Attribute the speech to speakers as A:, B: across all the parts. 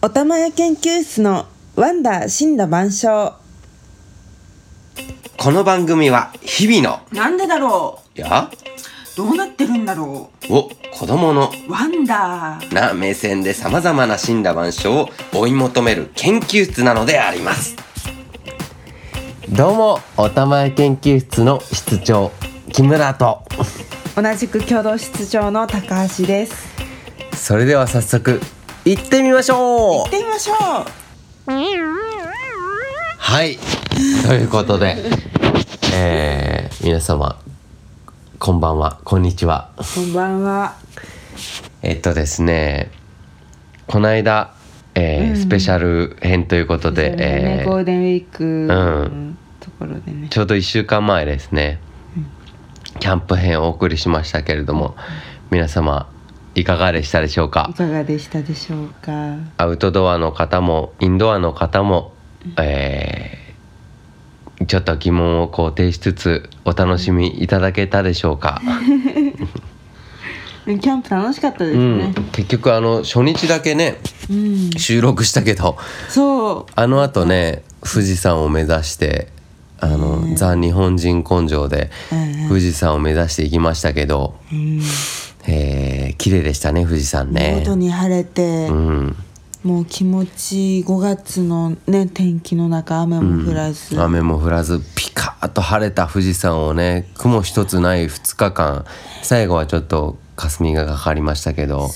A: おたまや研究室のワンダー神羅万象
B: この番組は日々の
A: なんでだろ
B: や？
A: うどうなってるんだろ
B: を子供の
A: うワンダー。
B: な目線で様々な死んだ万象を追い求める研究室なのであります。どうもおたまや研究室の室長木村と。
A: 同じく共同室長の高橋です。
B: それでは早速行ってみましょう。
A: 行ってみましょ
B: はい。ということでえー、皆様こんばんは。こんにちは。
A: うこんばんは。
B: えっとですねこの間、えー
A: うん。
B: スペシャル編ということで、
A: ね。
B: えー
A: ゴールデンウィーク
B: う
A: のところでね、
B: ちょうど1週間前ですね、キャンプ編をお送りしましたけれども皆様いかがでしたでしょうか？
A: いかがでしたでしょうか？
B: アウトドアの方もインドアの方も、えーちょっと疑問を肯定しつつお楽しみいただけたでしょうか、
A: キャンプ楽しかったです
B: うん。
A: ね、
B: 結局あの初日だけね
A: うん。
B: 収録したけど
A: そう。
B: あのあとね富士山を目指してあの、ザ・日本人根性で
A: うんうん。
B: 富士山を目指していきましたけど、
A: うん
B: えー綺麗でしたね富士山ね。
A: 見事に晴れて、
B: うん。
A: もう気持ちいい5月のね天気の中雨も降らず、
B: 雨も降らずピカーッと晴れた富士山をね雲一つない2日間。最後はちょっと霞がかかりましたけど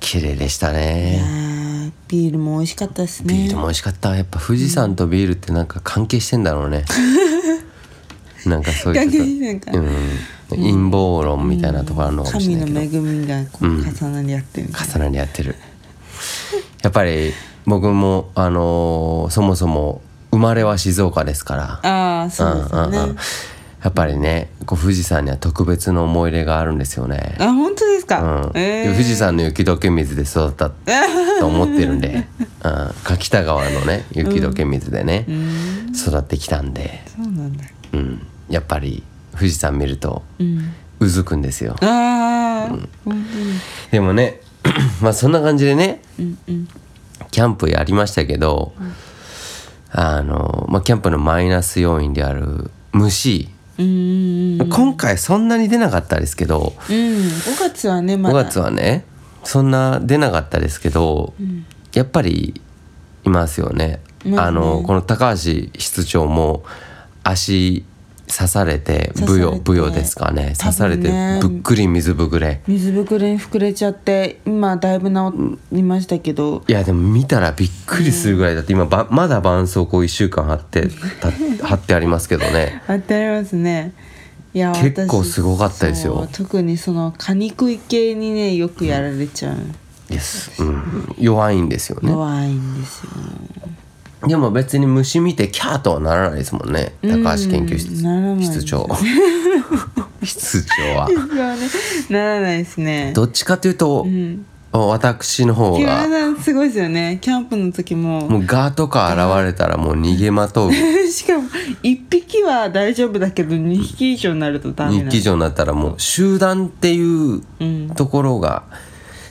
B: 綺麗でしたね。
A: ービールも美味しかったですね。
B: ビールも美味しかった。やっぱ富士山とビールってなんか関係してんだろうね。なんかそういう
A: 関係
B: ちょ
A: してんか。
B: っと、うん、陰謀論みたいなところあるのかもしれ
A: 神
B: ないけど、
A: の恵みがこう重なり合ってる
B: 重なり合ってる。やっぱり僕もあのーそもそも生まれは静岡ですから。
A: ああそうですよね、
B: んんん。やっぱりねこう富士山には特別な思い入れがあるんですよね。
A: あ本当ですか、
B: うん。
A: えー。
B: 富士山の雪解け水で育ったと思ってるんで、うん、柿田川のね雪解け水でね、育ってきたんで、
A: そうなんだ。
B: うん、やっぱり富士山見ると
A: うん。
B: うずくんですよ。でもね まあそんな感じでね
A: うんうん。
B: キャンプやりましたけど、あの、まあ、キャンプのマイナス要因である虫、
A: うんうんうん。
B: 今回そんなに出なかったですけど、
A: うん。5月はねま
B: 5
A: だ
B: 月はねそんな出なかったですけど、やっぱりいますよね。
A: いますね。
B: あのこの高橋室長も足刺されて
A: 刺されて
B: ブヨブヨですかね。刺されてぶっくり水ぶくれ。
A: 水ぶくれに膨れちゃって今だいぶ治りましたけど。
B: いやでも見たらびっくりするぐらいだって今ばまだ絆創膏1週間貼ってた 貼ってありますけどね。
A: あってありますね。いや
B: 結構すごかったですよ。
A: 特にその蚊に食い系にねよくやられちゃう、
B: です、うん、弱いんですよね。
A: 弱いんですよ
B: でも別に虫見てキャーとはならないですもんね。高橋研究室。室長。室長は。
A: ね。ならないですね。
B: どっちかというと、
A: ん。
B: 私の方が。
A: すごいですよね。キャンプの時も。
B: もうガーとか現れたらもう逃げまとう。
A: しかも1匹は大丈夫だけど2匹以上になるとダメな
B: 日記上になったらもう集団っていう
A: うん。
B: ところが、なん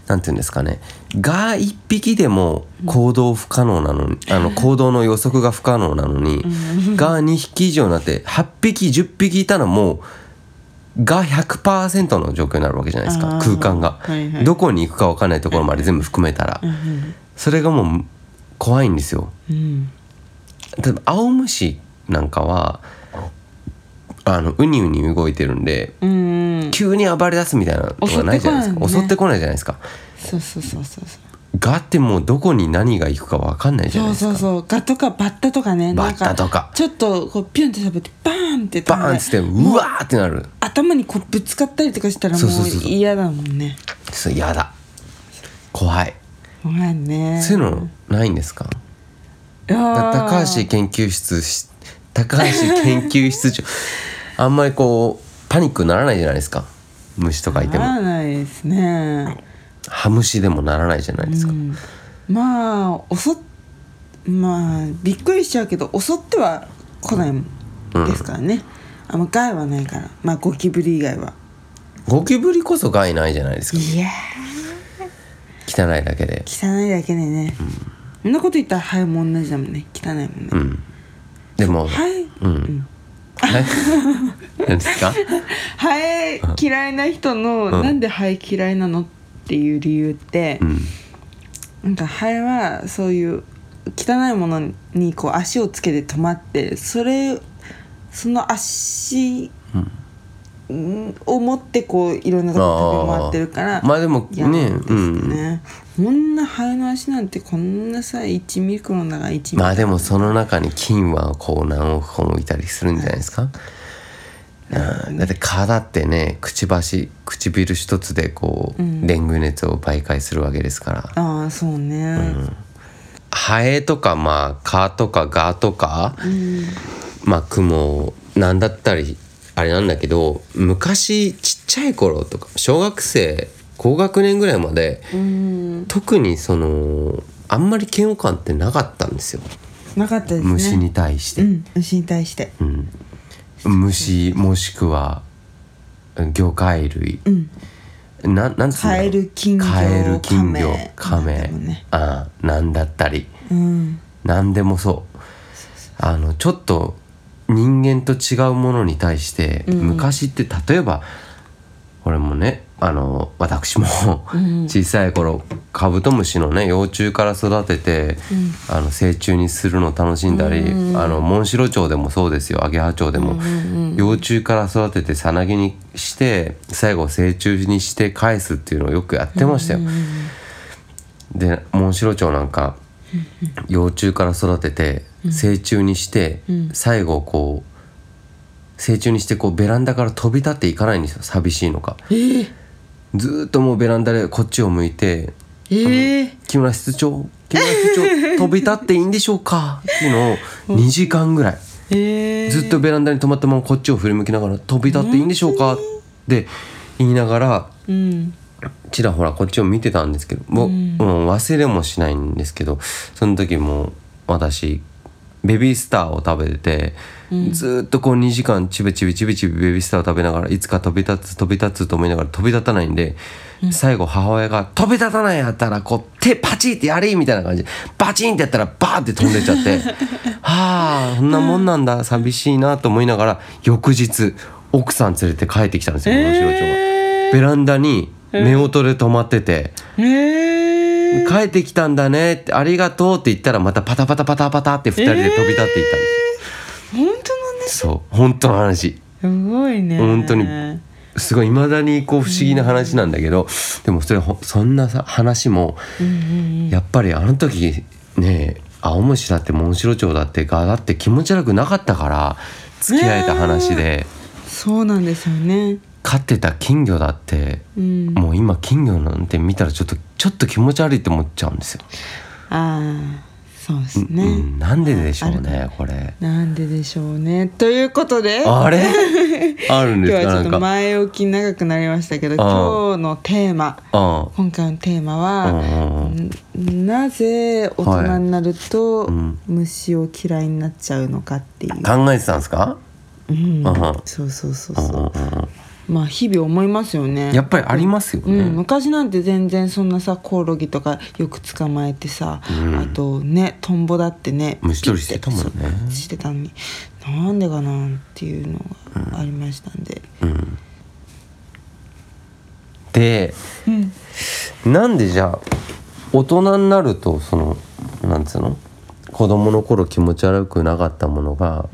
B: ていうんですかね。ガー1匹でも行動不可能なのに、あの行動の予測が不可能なのに、ガー2匹以上になって8匹10匹いたらもうガー100%の状況になるわけじゃないですか空間が、
A: はいはい。
B: どこに行くか分かんないところまで全部含めたら、それがもう怖いんですよ。
A: うん。
B: 例えば青虫なんかはあのウニウニ動いてるんで
A: うんうん
B: 急に暴れ出すみたいなのがないじゃないですか。
A: 襲っ
B: てこないじゃないですか。
A: そうそうそうそうそう。
B: ガってもうどこに何が行くか分かんないじゃない
A: そう
B: ですか。
A: そうそうガとかバッタとかね。
B: バッタとか。
A: ちょっとこうピュンって食べてバーンって
B: バーンっつってうわーってなる。
A: 頭にこうぶつかったりとかしたらも
B: そうそうそうそう。
A: う嫌だもんね。
B: そうやだ。怖い。
A: 怖いね。
B: そういうのないんですか？高橋研究室し高橋研究室長。あんまりこうパニックにならないじゃないですか。虫とかいても。
A: ならないですね。
B: ハムシでもならないじゃないですか、
A: うん。まあ襲っまあびっくりしちゃうけど襲っては来ないですからね、あんま害はないから。まあゴキブリ以外は。
B: ゴキブリこそ害ないじゃないですか。
A: いや
B: 汚いだけで。
A: 汚いだけでね、そんなこと言ったらハエも同じだもんね。汚いもんね、
B: うん。でも
A: ハエ
B: うん、はい 何ですか？
A: ハエ嫌いな人の、
B: うん。
A: なんでハエ嫌いなのっていう理由って、
B: うん。
A: なんかハエはそういう汚いものにこう足をつけて止まってそれその足うん。を持ってこういろんなとこ飛び回ってるから
B: まあでも
A: 嫌な
B: ね
A: んですよねこんなハエの足なんてこんなさ1ミクロンだから1ミクロン。
B: まあでもその中に菌はこう何億個もいたりするんじゃないですか、うん、だって蚊だってねくちばし唇一つでこう、デング熱を媒介するわけですから。
A: ああそうね。
B: ハエとかまあ蚊とかガとか、まあ雲なんだったりあれなんだけど昔ちっちゃい頃とか小学生高学年ぐらいまで、
A: うん。
B: 特にそのあんまり嫌悪感ってなかったんですよ。
A: なかったですね。
B: 虫に対して、
A: うん虫に対して。
B: うん虫もしくは魚介類、
A: うん。
B: ななんつうんだろう。
A: カエル金魚
B: カエル金魚
A: カ
B: カメ。
A: ね。
B: ああなんだったり。
A: うん。
B: 何でもそう。あのちょっと人間と違うものに対して、
A: うん。
B: 昔って例えばこれもねあの私も
A: うん。
B: 小さい頃カブトムシのね幼虫から育てて、あの成虫にするの楽しんだり、
A: うん。
B: あのモンシロチョウでもそうですよ。アゲハチョウでも、幼虫から育ててさなぎにして最後成虫にして返すっていうのをよくやってましたよ。でモンシロチョウなんか幼虫から育てて成虫にして、最後こう成虫にしてこうベランダから飛び立っていかないんですよ。寂しいのか。
A: えー、
B: ずーっともうベランダでこっちを向いて
A: えー、「
B: 木村室長？木村室長 飛び立っていいんでしょうか?」っていうのを2時間ぐらい。
A: えー、
B: ずっとベランダに止まったままこっちを振り向きながら「飛び立っていいんでしょうか?」って言いながら
A: うん。
B: ちらほらこっちを見てたんですけどもう、
A: うん。
B: もう忘れもしないんですけどその時も私ベビースターを食べてて、ずーっとこう2時間ちびちびちびちびベビースターを食べながらいつか飛び立つ飛び立つと思いながら飛び立たないんで、最後母親が「飛び立たないやったらこう手パチってやれ!」みたいな感じでバチンってやったらバーって飛んでっちゃって。は あそんなもんなんだ寂しいなと思いながら翌日奥さん連れて帰ってきたんですよ面白いが。
A: え
B: ベランダに目音で止まってて。
A: ー、えー、
B: 帰ってきたんだねってありがとうって言ったらまたパタパタパタパタって二人で飛び立っていったんですよ、
A: 本当なんです
B: そう。本当の話。
A: すごいね。
B: 本当に。すごい未だにこう不思議な話なんだけど、でもそれほそんなさ話も
A: うんうん
B: やっぱりあの時ね青虫だってモンシロチョウだってガだって気持ち悪くなかったから付き合えた話で、
A: そうなんですよね
B: 飼ってた金魚だって、
A: うん。
B: もう今金魚なんて見たらちょっとちょっと気持ち悪いって思っちゃうんですよ。
A: ああそうですね、
B: うん、なんででしょうねこれ。
A: なんででしょうね。ということで
B: あれ？あるんです
A: 今日はちょっと。前置き長くなりましたけど今日のテーマ。
B: あ
A: 今回のテーマ
B: うん
A: は、
B: うん
A: ん。なぜ大人になると
B: うん。
A: 虫を嫌いになっちゃうのかっていう、
B: 考えてたんですか？
A: うん。
B: うん。
A: そうそうそう
B: う。んうん
A: そううんまあ日々思いますよね。
B: やっぱりありますよね。
A: うん、昔なんて全然そんなさコオロギとかよく捕まえてさ、
B: うん。
A: あとねトンボだってね
B: 虫取りしてたもんね。
A: してたのになんでかなっていうのがありましたんで、
B: うん。で
A: うん
B: なんでじゃあ大人になるとそのなんつうの？子供の頃気持ち悪くなかったものが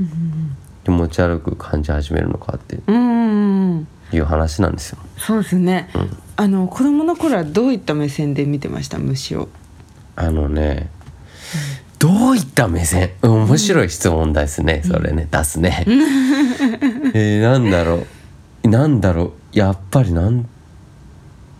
B: 気持ち悪く感じ始めるのかって。
A: うんうんうん
B: いう話なんですよ。
A: そうですね、あの子供の頃はどういった目線で見てました虫を？
B: あのね、どういった目線？面白い質問ですね、それね 出すね。えー、なんだろう？なんだろう？やっぱりなん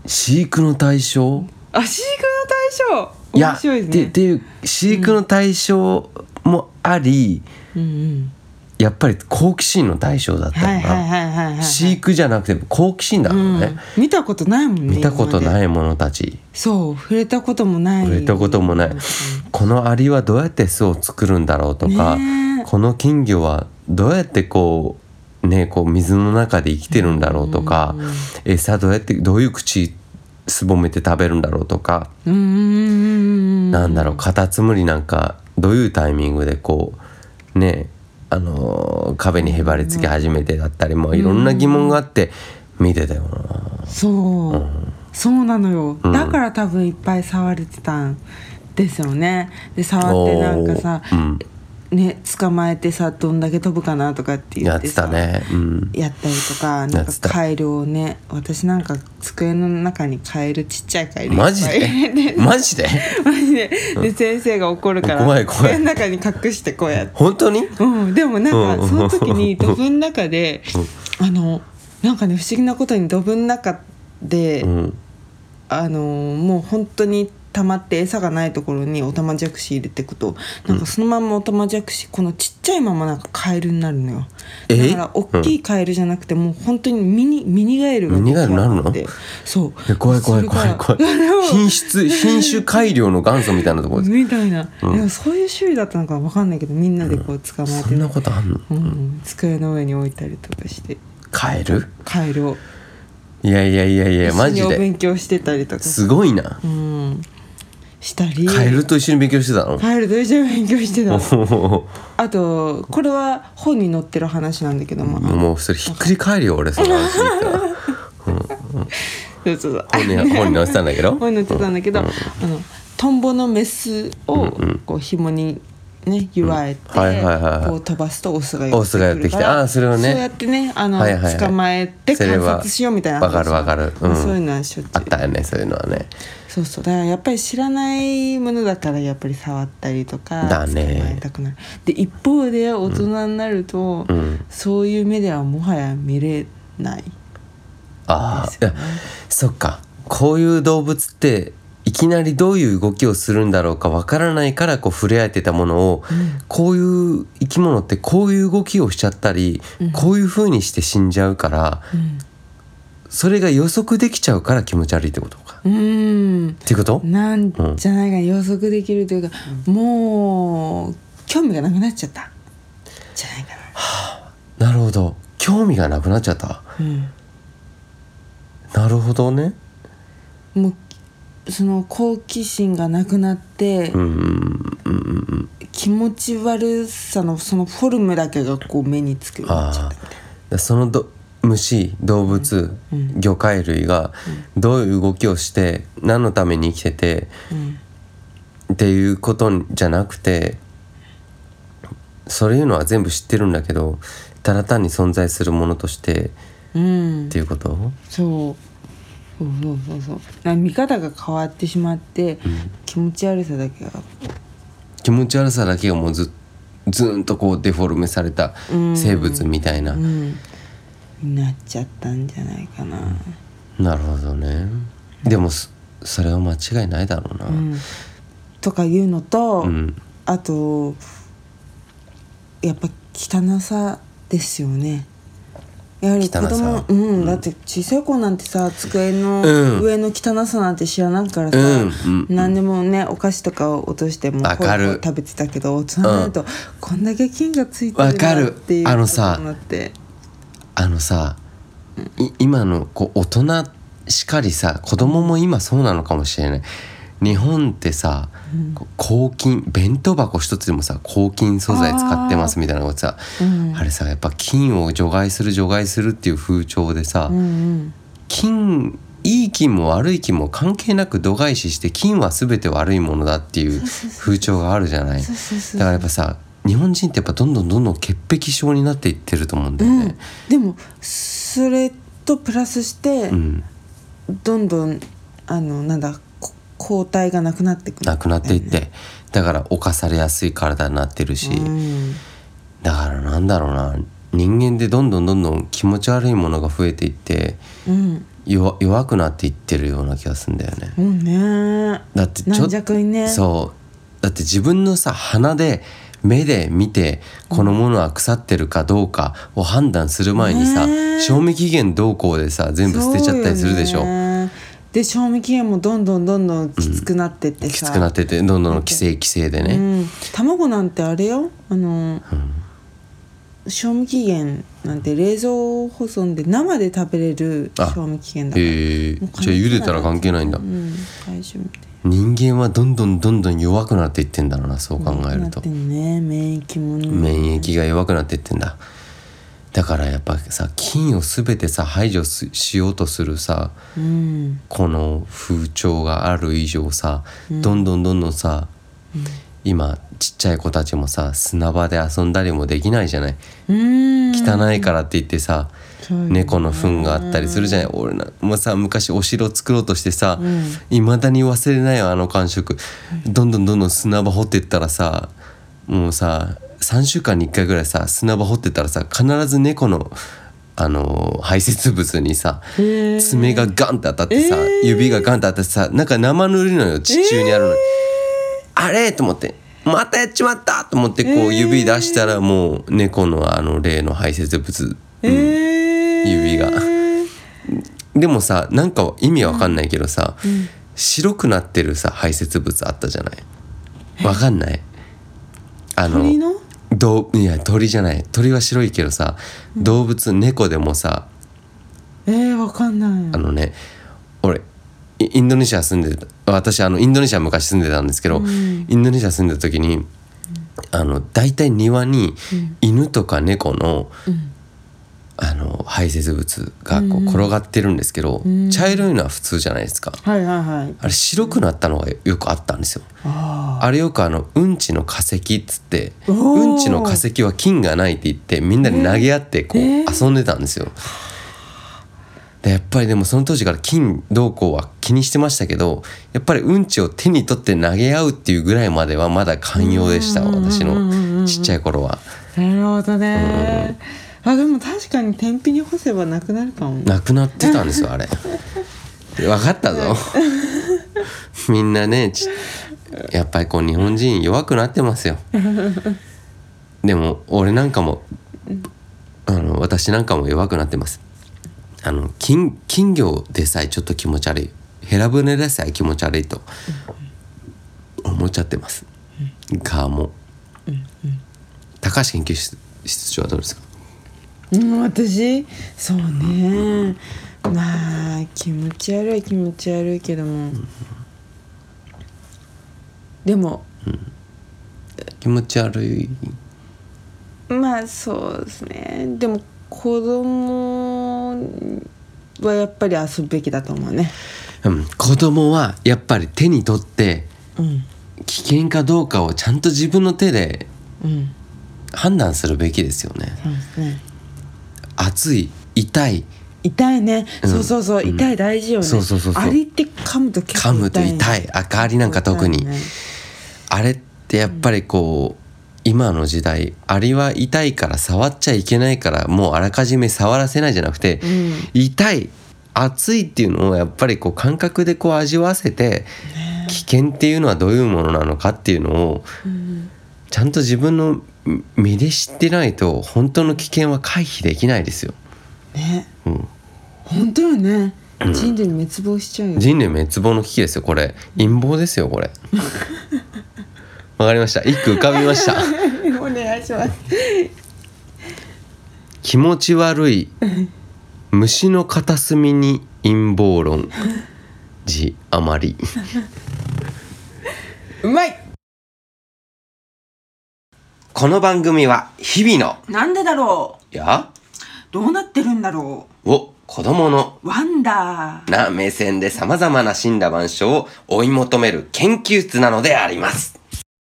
B: 飼育の対象？
A: あ飼育の対象？面白いですね。
B: でっていう飼育の対象もあり、
A: うんうん
B: やっぱり好奇心の対象だった
A: はいはい
B: よな、
A: はいはいはい。
B: 飼育じゃなくて好奇心だからね、
A: うん、見たことないもんね
B: 見たこと
A: い
B: ないものたち。
A: そう。触れたこともない。
B: 触れたこともない。このアリはどうやって巣を作るんだろうとか、
A: ねえ。
B: この金魚はどうやってこうねこう水の中で生きてるんだろうとか、餌どうやってどういう口すぼめて食べるんだろうとか、
A: うーん。
B: なんだろうカタツムリなんかどういうタイミングでこうねあのー壁にへばりつき始めてだったりもういろんな疑問があって見てたよな。
A: そう、そうなのよ、
B: うん。
A: だから多分いっぱい触れてたんですよね。で触ってなんかさ、
B: うん
A: ね捕まえてさどんだけ飛ぶかなとかって言
B: やって
A: ってさ
B: たね。うん。
A: やったりとかなんかカエルをね。私なんか机の中にカエルちっちゃいカエル
B: マジで？マジで？
A: マジで。で先生が怒るから
B: 怖い怖い。
A: 机の中に隠してこうやって。
B: 本当に？
A: うん、でもなん
B: うん。
A: かその時にドブの中であのなんかね不思議なことにドブの中で、
B: うん。
A: あのもう本当に溜まって餌がないところにオタマジャクシ入れていくとなんかそのまんまオタマジャクシこのちっちゃいままなんかカエルになるのよ。
B: え？
A: だから大きいカエルじゃなくてもう本当にミニミニガエルが
B: ミニガエルになるの？
A: そう。
B: え怖い怖い怖い怖い。品質 品種改良の元祖みたいなところです
A: みたいな、でもそういう種類だったのかわかんないけどみんなでこう捕まえて、
B: そんなことあんの？
A: うん、机の上に置いたりとかして。
B: カエル？
A: カエルを。
B: いやいやいやいやマジで。
A: 勉強してたりとか。
B: すごいな。
A: うんしたり。
B: カエルと一緒に勉強してたの？
A: カエルと一緒に勉強してた。
B: も
A: あとこれは本に載ってる話なんだけども、
B: うもうそれひっくり返るよ俺その話聞いたら。
A: そうそうそう。
B: 本に本に載せたんだけど。
A: 本に載ってたんだけど、あのトンボのメスをこう紐にね結わえて、
B: うん。はいはいはいはい。
A: こう飛ばすとオスが
B: オスがやってきてあーそれをね。
A: そうやってねあの、
B: はいはいはい。
A: 捕まえて
B: それは
A: 観察しようみたいな
B: わかるわかる。うん。
A: そういうのはしょっちゅう。
B: あったよねそういうのはね。
A: そうそう。だからやっぱり知らないものだからやっぱり触ったりとか
B: だね。
A: 捕まえたくなるで一方で大人になると、
B: うん。
A: そういう目ではもはや見れない
B: ああ、
A: ですよね。
B: いやそっか。こういう動物っていきなりどういう動きをするんだろうかわからないからこう触れ合えてたものを、こういう生き物ってこういう動きをしちゃったり、こういう風にして死んじゃうから、それが予測できちゃうから気持ち悪いってことか。
A: うーん。
B: っていうこと？
A: なんじゃないかな予測できるというか、もう興味がなくなっちゃった。じゃないか
B: な。るほど。興味がなくなっちゃった。
A: な、うん、
B: なるほどね。
A: もうその好奇心がなくなって、
B: うんうんうんうん
A: 気持ち悪さのそのフォルムだけがこう目につくようになっちゃったみたい
B: あそのど虫動物、魚介類がどういう動きをして何のために生きてて、っていうことじゃなくてそういうのは全部知ってるんだけどただ単に存在するものとしてっていうこと？
A: そうそうそうそうそう。見方が変わってしまって、気持ち悪さだけが
B: 気持ち悪さだけがもうずずーんとこうデフォルメされた生物みたいな、
A: うん。なっちゃったんじゃないかな、
B: なるほどね。でもそそれは間違いないだろうな、
A: うん。とかいうのと、
B: うん。
A: あとやっぱ汚さですよねやはり子
B: 汚さ
A: 供うん、だって小さい子なんてさ机の
B: うん。
A: 上の汚さなんて知らないからさ、
B: うんうん。
A: 何でもねお菓子とかを落としても
B: わかる。
A: ほいほい食べてたけど大人になると、こんだけ菌がついてるん
B: わかる
A: だっていう
B: あのさ
A: ことになって。
B: あのさ、い今のこう大人しかりさ子供も今そうなのかもしれない日本ってさ、抗菌弁当箱一つでもさ抗菌素材使ってますみたいなことさあ,、
A: うん。
B: れさやっぱ菌を除外する除外するっていう風潮でさ、
A: うんうん。
B: 菌いい菌も悪い菌も関係なく度外視して菌は全て悪いものだっていう風潮があるじゃない。だからやっぱさ日本人ってやっぱどんどんどんどん潔癖症になっていってると思うんだよ
A: うん。
B: ね。
A: でもそれとプラスして、
B: うん。
A: どんどんあのなんだこ抗体がなくなってくる。
B: なくなっていってだから侵されやすい体になってるし、
A: うん。
B: だからなんだろうな人間でどんどんどんどん気持ち悪いものが増えていって
A: うん。
B: 弱弱くなっていってるような気がするんだよね。
A: うんね。
B: だってちょっ
A: 軟弱にね。
B: そう。だって自分のさ鼻で目で見てこのものは腐ってるかどうかを判断する前にさ、
A: ねえ。
B: 賞味期限どうこうでさ全部捨てちゃったりするでしょ。
A: で賞味期限もどんどんどんどんきつくなってってさ、
B: きつくなっててどんどん規制規制でね。
A: うん、卵なんてあれよ？あの、賞味期限なんて冷蔵保存で生で食べれる
B: あ
A: 賞味期限だから。
B: ええ。
A: もう
B: じゃあ茹でたら関係ないんだ。
A: うん。大丈夫みたい
B: 人間はどんどんどんどん弱くなっていってんだろうなそう考えると。
A: なってんね。免疫もね。
B: 免疫が弱くなっていってんだだからやっぱさ菌を全てさ排除すしようとするさ
A: うん
B: この風潮がある以上さ、どんどんどんどんさ、今ちっちゃい子たちもさ砂場で遊んだりもできないじゃない？
A: うん。
B: 汚いからって言ってさ、猫の糞があったりするじゃない？俺らもさ昔お城作ろうとしてさ
A: うん。
B: いま、未だに忘れないよあの感触。どんどんどんどん砂場掘ってったらさもうさ3週間に1回ぐらいさ砂場掘ってったらさ必ず猫のあの排泄物にさ爪がガンって当たってさ、
A: えー。
B: 指がガンって当たってさなんか生塗りのよ地中にあるのに、あれと思ってまたやっちまったと思ってこう
A: えー。
B: 指出したらもう猫のあの例の排泄物
A: えー。
B: 指が。でもさなんか意味わかんないけどさ、白くなってるさ排泄物あったじゃない？わかんない？あの？どういや鳥じゃない。鳥は白いけどさ動物猫でもさ
A: えー、わかんない。
B: あのね俺イインドネシア住んでた私あのインドネシア昔住んでたんですけど、
A: うん。
B: インドネシア住んでた時にあの大体庭に犬とか猫の,、
A: うん
B: あの排泄物がこ
A: うん。
B: う転がってるんですけど、
A: うん。
B: 茶色いのは普通じゃないですか。
A: はいはいはい。
B: あれ白くなったのがよくあったんですよ。
A: あ
B: あれよくあのうんちの化石っつってうんちの化石は菌がないって言ってみんなで投げ合ってこう
A: えー
B: 遊んでたんですよ。でやっぱりでもその当時から菌動向は気にしてましたけどやっぱりうんちを手に取って投げ合うっていうぐらいまではまだ寛容でした
A: うんうんうんうん
B: 私
A: うん。うんうん
B: のちっちゃい頃は。
A: あなるほどね、あでも確かに天日に干せばなくなるかも
B: なくなってたんですよあれ。分かったぞ。みんなねちやっぱりこう日本人弱くなってますよ。でも俺なんかもあの私なんかも弱くなってます。あの金金魚でさえちょっと気持ち悪いヘラ舟でさえ気持ち悪いと思っちゃってます。ガーも。高橋研究室室長はどうですか？
A: うん私？そうね。まあ気持ち悪い気持ち悪いけども、でも
B: 気持ち悪い。
A: まあそうですね。でも子供はやっぱり遊ぶべきだと思うね。
B: うん、子供はやっぱり手に取って
A: うん。
B: 危険かどうかをちゃんと自分の手で
A: うん。
B: 判断するべきですよね。
A: そうですね
B: 熱い痛い。
A: 痛いね、
B: うん。
A: そうそうそう。
B: うん。
A: 痛い大事よね、
B: そうそうそうそう。
A: アリって噛むと結構痛い、ね、
B: 痛い。赤アリなんか特に。
A: ね。
B: あれってやっぱりこう今の時代アリは痛いから触っちゃいけないからもうあらかじめ触らせないじゃなくて、
A: うん。
B: 痛い熱いっていうのをやっぱりこう感覚でこう味わわせて、危険っていうのはどういうものなのかっていうのを
A: うん。
B: ちゃんと自分の身で知ってないと本当の危険は回避できないですよ。
A: ね。
B: うん、
A: 本当よね。人類滅亡しちゃうよ、
B: 人類滅亡の危機ですよこれ。陰謀ですよこれ。わかりました。一句浮かびました。
A: お願いします。
B: 気持ち悪い。虫の片隅に陰謀論。字あまり。
A: うまい
B: この番組は日々の
A: なんでだろう？
B: や？
A: どうなってるんだろ
B: を子供の
A: うワンダー。
B: な目線で様々な死んだ万象を追い求める研究室なのであります